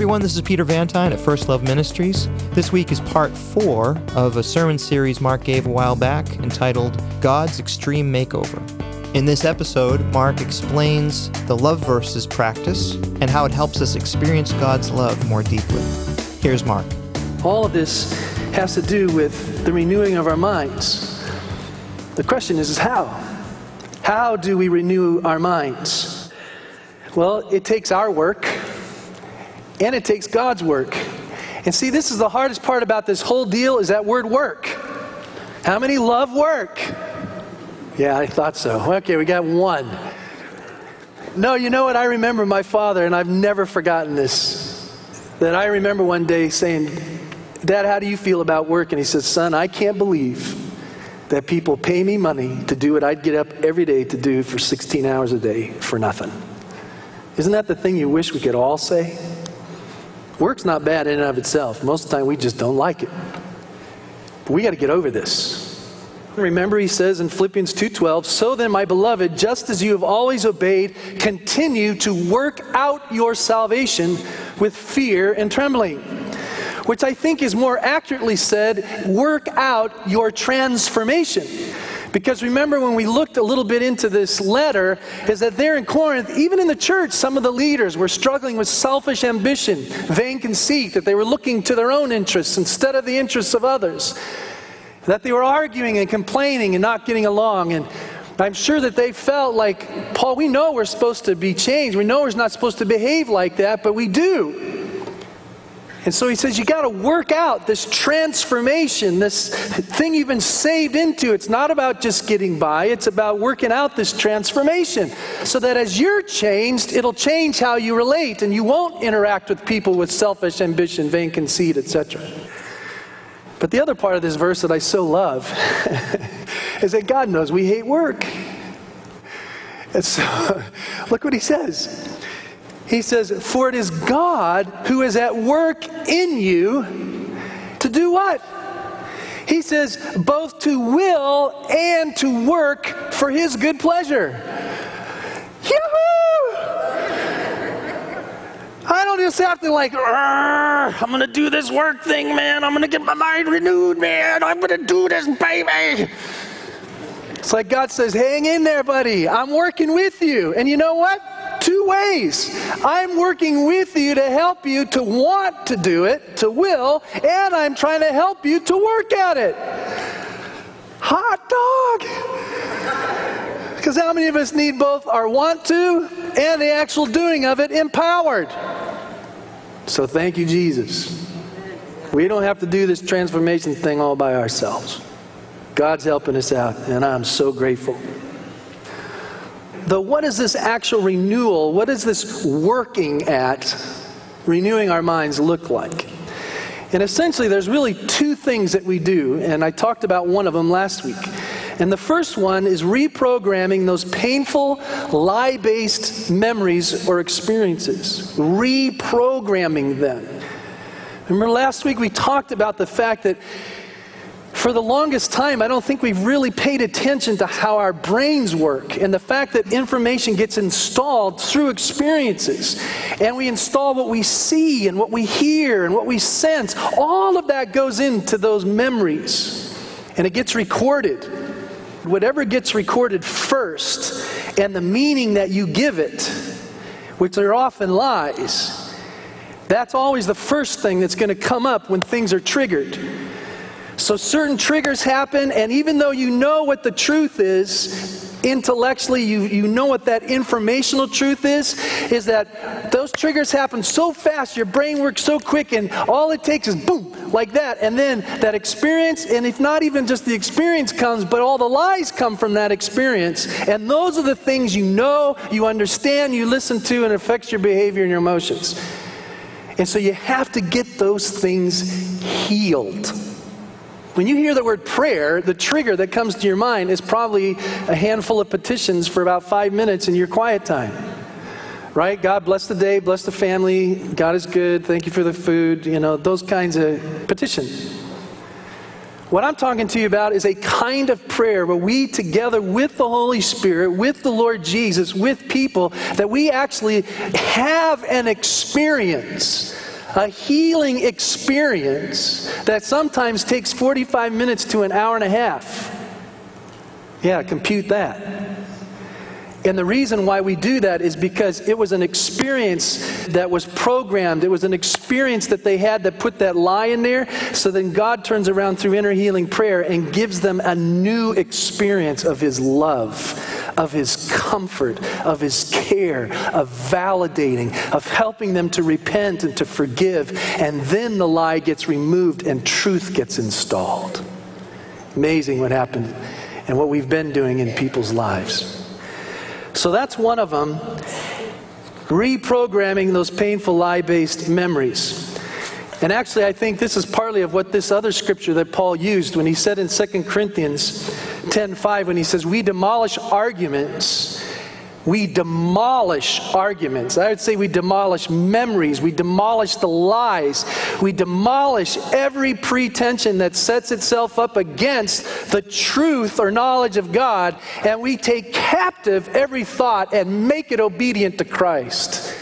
everyone. This is Peter Vantine at First Love Ministries. This week is part four of a sermon series Mark gave a while back entitled God's Extreme Makeover. In this episode, Mark explains the love verses practice and how it helps us experience God's love more deeply. Here's Mark. All of this has to do with the renewing of our minds. The question is, is how? How do we renew our minds? Well, it takes our work and it takes God's work. And see, this is the hardest part about this whole deal is that word work. How many love work? Yeah, I thought so. Okay, we got one. No, you know what? I remember my father, and I've never forgotten this. That I remember one day saying, Dad, how do you feel about work? And he said, Son, I can't believe that people pay me money to do what I'd get up every day to do for 16 hours a day for nothing. Isn't that the thing you wish we could all say? Work's not bad in and of itself. Most of the time, we just don't like it. But we got to get over this. Remember, he says in Philippians 2:12, "So then, my beloved, just as you have always obeyed, continue to work out your salvation with fear and trembling." Which I think is more accurately said, work out your transformation. Because remember, when we looked a little bit into this letter, is that there in Corinth, even in the church, some of the leaders were struggling with selfish ambition, vain conceit, that they were looking to their own interests instead of the interests of others, that they were arguing and complaining and not getting along. And I'm sure that they felt like, Paul, we know we're supposed to be changed. We know we're not supposed to behave like that, but we do. And so he says, you got to work out this transformation, this thing you've been saved into. It's not about just getting by, it's about working out this transformation. So that as you're changed, it'll change how you relate, and you won't interact with people with selfish ambition, vain conceit, etc. But the other part of this verse that I so love is that God knows we hate work. And so, look what he says. He says, For it is God who is at work in you to do what? He says, both to will and to work for his good pleasure. Yahoo! I don't just have to like, I'm to do this work thing, man. I'm to get my mind renewed, man. I'm to do this, baby. It's like God says, hang in there, buddy. I'm working with you. And you know what? Two ways. I'm working with you to help you to want to do it, to will, and I'm trying to help you to work at it. Hot dog! Because how many of us need both our want to and the actual doing of it empowered? So thank you, Jesus. We don't have to do this transformation thing all by ourselves. God's helping us out, and I'm so grateful the what is this actual renewal, what is this working at renewing our minds look like? And essentially, there's really two things that we do, and I talked about one of them last week. And the first one is reprogramming those painful, lie based memories or experiences, reprogramming them. Remember last week we talked about the fact that for the longest time, I don't think we've really paid attention to how our brains work and the fact that information gets installed through experiences. And we install what we see and what we hear and what we sense. All of that goes into those memories and it gets recorded. Whatever gets recorded first and the meaning that you give it, which are often lies, that's always the first thing that's going to come up when things are triggered. So certain triggers happen, and even though you know what the truth is, intellectually, you, you know what that informational truth is, is that those triggers happen so fast, your brain works so quick, and all it takes is boom, like that. And then that experience, and if not even just the experience comes, but all the lies come from that experience. And those are the things you know, you understand, you listen to, and affects your behavior and your emotions. And so you have to get those things healed. When you hear the word prayer, the trigger that comes to your mind is probably a handful of petitions for about five minutes in your quiet time. Right? God bless the day, bless the family, God is good, thank you for the food, you know, those kinds of petitions. What I'm talking to you about is a kind of prayer where we, together with the Holy Spirit, with the Lord Jesus, with people, that we actually have an experience a healing experience that sometimes takes 45 minutes to an hour and a half. Yeah, compute that. And the reason why we do that is because it was an experience that was programmed. It was an experience that they had that put that lie in there. So then God turns around through inner healing prayer and gives them a new experience of His love, of His comfort, of His care, of validating, of helping them to repent and to forgive. And then the lie gets removed and truth gets installed. Amazing what happened and what we've been doing in people's lives. So that's one of them reprogramming those painful lie based memories. And actually, I think this is partly of what this other scripture that Paul used when he said in 2 Corinthians 10:5 when he says, "We demolish arguments we demolish arguments. I would say we demolish memories. We demolish the lies. We demolish every pretension that sets itself up against the truth or knowledge of God. And we take captive every thought and make it obedient to Christ.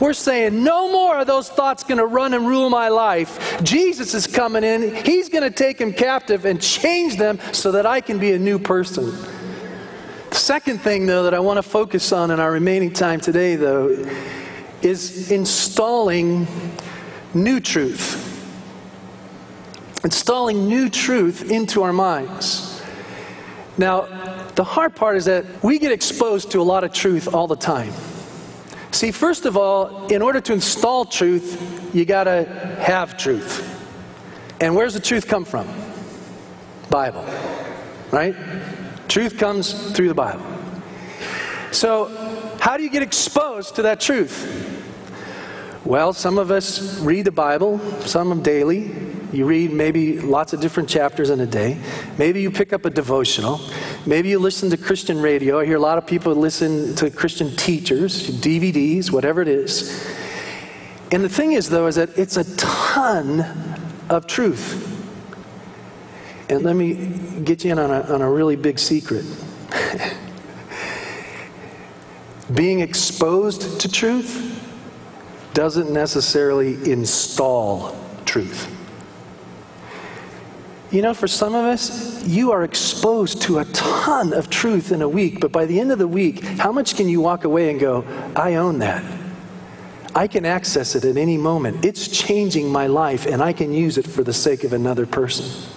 We're saying no more of those thoughts going to run and rule my life. Jesus is coming in. He's going to take them captive and change them so that I can be a new person. The second thing, though, that I want to focus on in our remaining time today, though, is installing new truth. Installing new truth into our minds. Now, the hard part is that we get exposed to a lot of truth all the time. See, first of all, in order to install truth, you got to have truth. And where's the truth come from? Bible, right? Truth comes through the Bible. So, how do you get exposed to that truth? Well, some of us read the Bible, some of daily. You read maybe lots of different chapters in a day. Maybe you pick up a devotional. Maybe you listen to Christian radio. I hear a lot of people listen to Christian teachers, DVDs, whatever it is. And the thing is, though, is that it's a ton of truth. And let me get you in on a, on a really big secret. Being exposed to truth doesn't necessarily install truth. You know, for some of us, you are exposed to a ton of truth in a week, but by the end of the week, how much can you walk away and go, I own that? I can access it at any moment. It's changing my life, and I can use it for the sake of another person.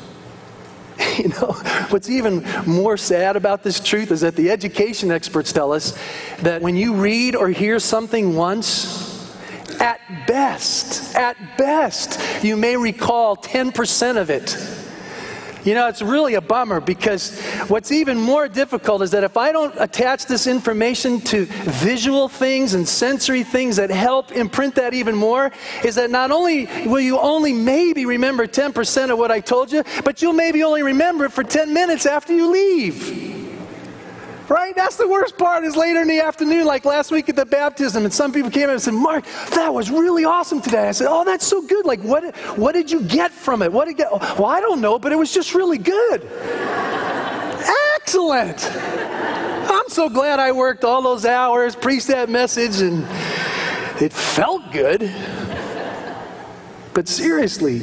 You know, what's even more sad about this truth is that the education experts tell us that when you read or hear something once, at best, at best, you may recall 10% of it. You know, it's really a bummer because what's even more difficult is that if I don't attach this information to visual things and sensory things that help imprint that even more, is that not only will you only maybe remember 10% of what I told you, but you'll maybe only remember it for 10 minutes after you leave. Right? That's the worst part is later in the afternoon, like last week at the baptism, and some people came in and said, Mark, that was really awesome today. I said, Oh, that's so good. Like, what, what did you get from it? What did you get? Well, I don't know, but it was just really good. Excellent. I'm so glad I worked all those hours, preached that message, and it felt good. But seriously,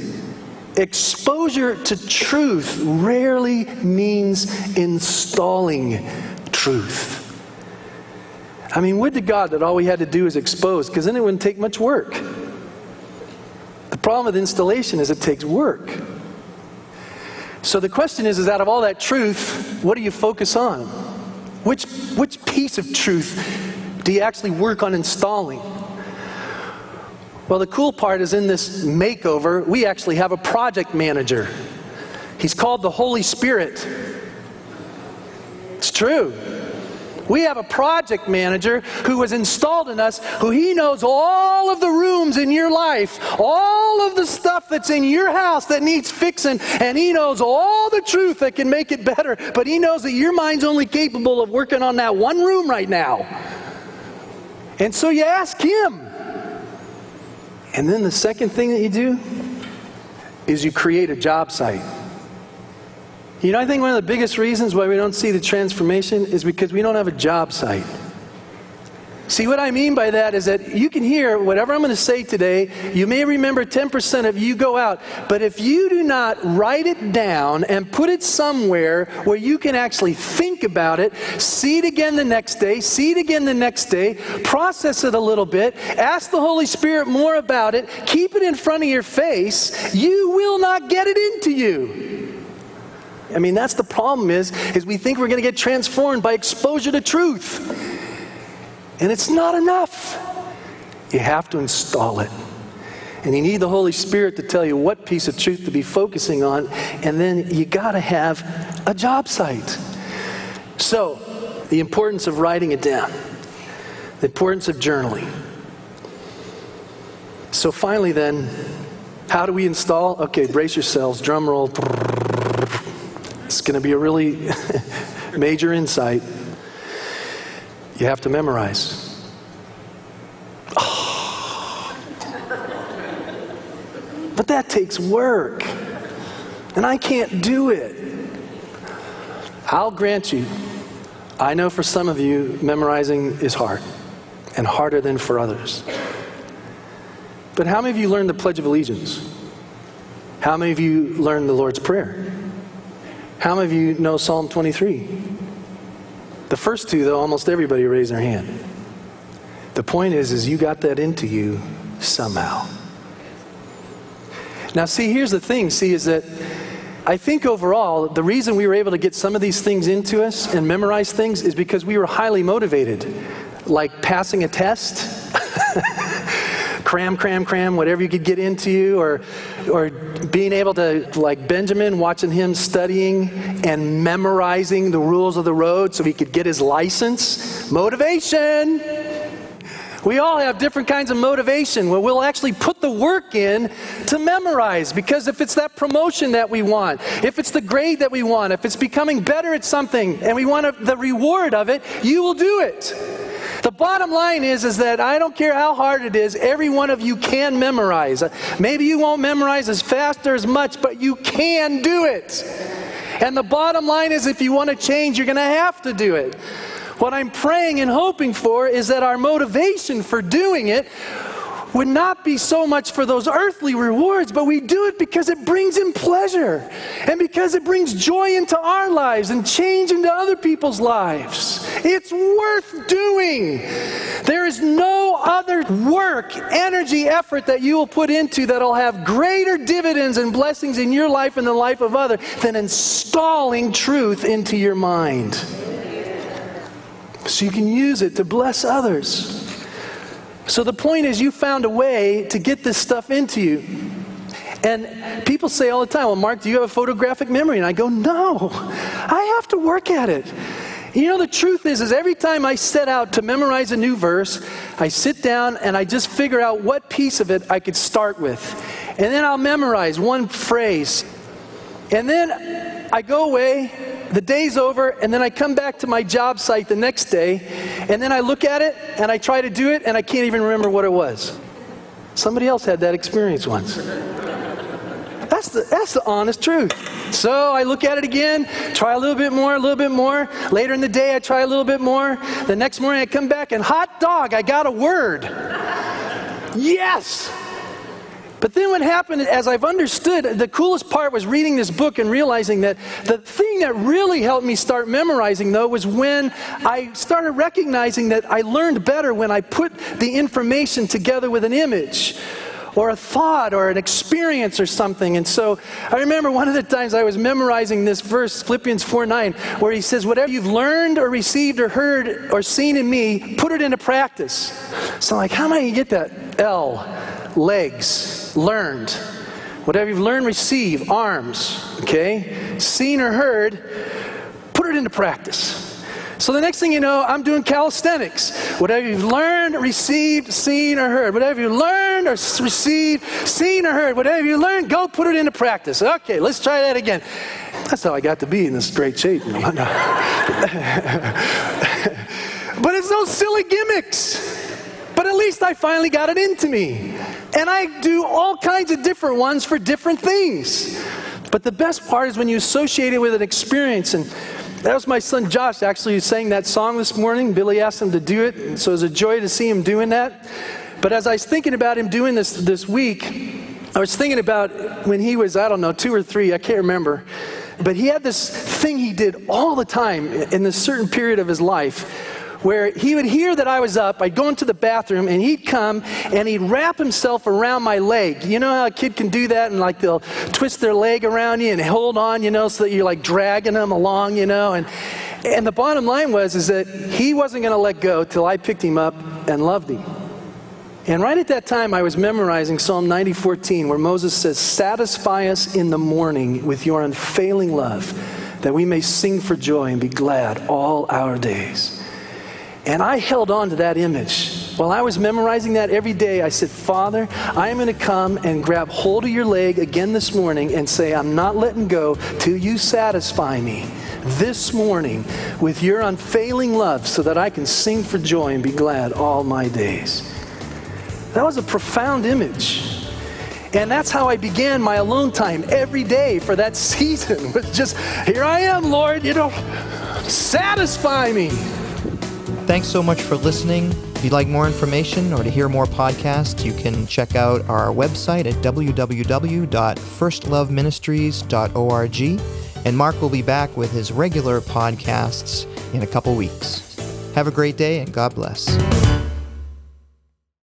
exposure to truth rarely means installing truth. I mean, would to God that all we had to do is expose, because then it wouldn't take much work. The problem with installation is it takes work. So the question is, is out of all that truth, what do you focus on? Which, which piece of truth do you actually work on installing? Well, the cool part is in this makeover, we actually have a project manager. He's called the Holy Spirit. True. We have a project manager who was installed in us, who he knows all of the rooms in your life, all of the stuff that's in your house that needs fixing, and he knows all the truth that can make it better. But he knows that your mind's only capable of working on that one room right now. And so you ask him. And then the second thing that you do is you create a job site. You know, I think one of the biggest reasons why we don't see the transformation is because we don't have a job site. See, what I mean by that is that you can hear whatever I'm going to say today. You may remember 10% of you go out. But if you do not write it down and put it somewhere where you can actually think about it, see it again the next day, see it again the next day, process it a little bit, ask the Holy Spirit more about it, keep it in front of your face, you will not get it into you. I mean, that's the problem is, is we think we're going to get transformed by exposure to truth. And it's not enough. You have to install it. And you need the Holy Spirit to tell you what piece of truth to be focusing on. And then you got to have a job site. So, the importance of writing it down, the importance of journaling. So, finally, then, how do we install? Okay, brace yourselves, drum roll. It's going to be a really major insight you have to memorize. Oh. But that takes work. And I can't do it. I'll grant you, I know for some of you, memorizing is hard and harder than for others. But how many of you learned the Pledge of Allegiance? How many of you learned the Lord's Prayer? How many of you know Psalm 23? The first two, though, almost everybody raised their hand. The point is, is you got that into you somehow. Now, see, here's the thing. See, is that I think overall, the reason we were able to get some of these things into us and memorize things is because we were highly motivated. Like passing a test, cram, cram, cram, whatever you could get into you, or, or being able to, like Benjamin, watching him studying and memorizing the rules of the road so he could get his license. Motivation. We all have different kinds of motivation where we'll actually put the work in to memorize because if it's that promotion that we want, if it's the grade that we want, if it's becoming better at something and we want the reward of it, you will do it. The bottom line is, is that I don't care how hard it is, every one of you can memorize. Maybe you won't memorize as fast or as much, but you can do it. And the bottom line is, if you want to change, you're going to have to do it. What I'm praying and hoping for is that our motivation for doing it would not be so much for those earthly rewards, but we do it because it brings Him pleasure and because it brings joy into our lives and change into other people's lives. It's worth doing. There is no other work, energy, effort that you will put into that'll have greater dividends and blessings in your life and the life of others than installing truth into your mind. So you can use it to bless others. So the point is, you found a way to get this stuff into you. And people say all the time, Well, Mark, do you have a photographic memory? And I go, No, I have to work at it. You know, the truth is, is every time I set out to memorize a new verse, I sit down and I just figure out what piece of it I could start with. And then I'll memorize one phrase. And then I go away the day's over, and then I come back to my job site the next day, and then I look at it and I try to do it, and I can't even remember what it was. Somebody else had that experience once. That's the, that's the honest truth. So I look at it again, try a little bit more, a little bit more. Later in the day, I try a little bit more. The next morning, I come back, and hot dog, I got a word. Yes! But then what happened, as I've understood, the coolest part was reading this book and realizing that the thing that really helped me start memorizing, though, was when I started recognizing that I learned better when I put the information together with an image or a thought or an experience or something. And so I remember one of the times I was memorizing this verse, Philippians 4 9, where he says, Whatever you've learned or received or heard or seen in me, put it into practice. So, I'm like, how am I going to get that? L, legs learned. Whatever you've learned, receive, arms, okay? Seen or heard, put it into practice. So the next thing you know, I'm doing calisthenics. Whatever you've learned, received, seen, or heard. Whatever you learned or received, seen, or heard. Whatever you learned, go put it into practice. Okay, let's try that again. That's how I got to be in this great shape. but it's those silly gimmicks. But at least I finally got it into me. And I do all kinds of different ones for different things. But the best part is when you associate it with an experience and That was my son Josh actually who sang that song this morning. Billy asked him to do it, so it was a joy to see him doing that. But as I was thinking about him doing this this week, I was thinking about when he was, I don't know, two or three, I can't remember. But he had this thing he did all the time in this certain period of his life where he would hear that I was up, I'd go into the bathroom, and he'd come and he'd wrap himself around my leg. You know how a kid can do that and like they'll twist their leg around you and hold on, you know, so that you're like dragging them along, you know, and and the bottom line was is that he wasn't going to let go till I picked him up and loved him. And right at that time, I was memorizing Psalm 90:14, where Moses says, "Satisfy us in the morning with your unfailing love, that we may sing for joy and be glad all our days." And I held on to that image. While I was memorizing that every day, I said, Father, I am going to come and grab hold of your leg again this morning and say, I'm not letting go till you satisfy me this morning with your unfailing love so that I can sing for joy and be glad all my days. That was a profound image. And that's how I began my alone time every day for that season. Was just, here I am, Lord, you know, satisfy me. Thanks so much for listening. If you'd like more information or to hear more podcasts, you can check out our website at www.firstloveministries.org. And Mark will be back with his regular podcasts in a couple weeks. Have a great day and God bless.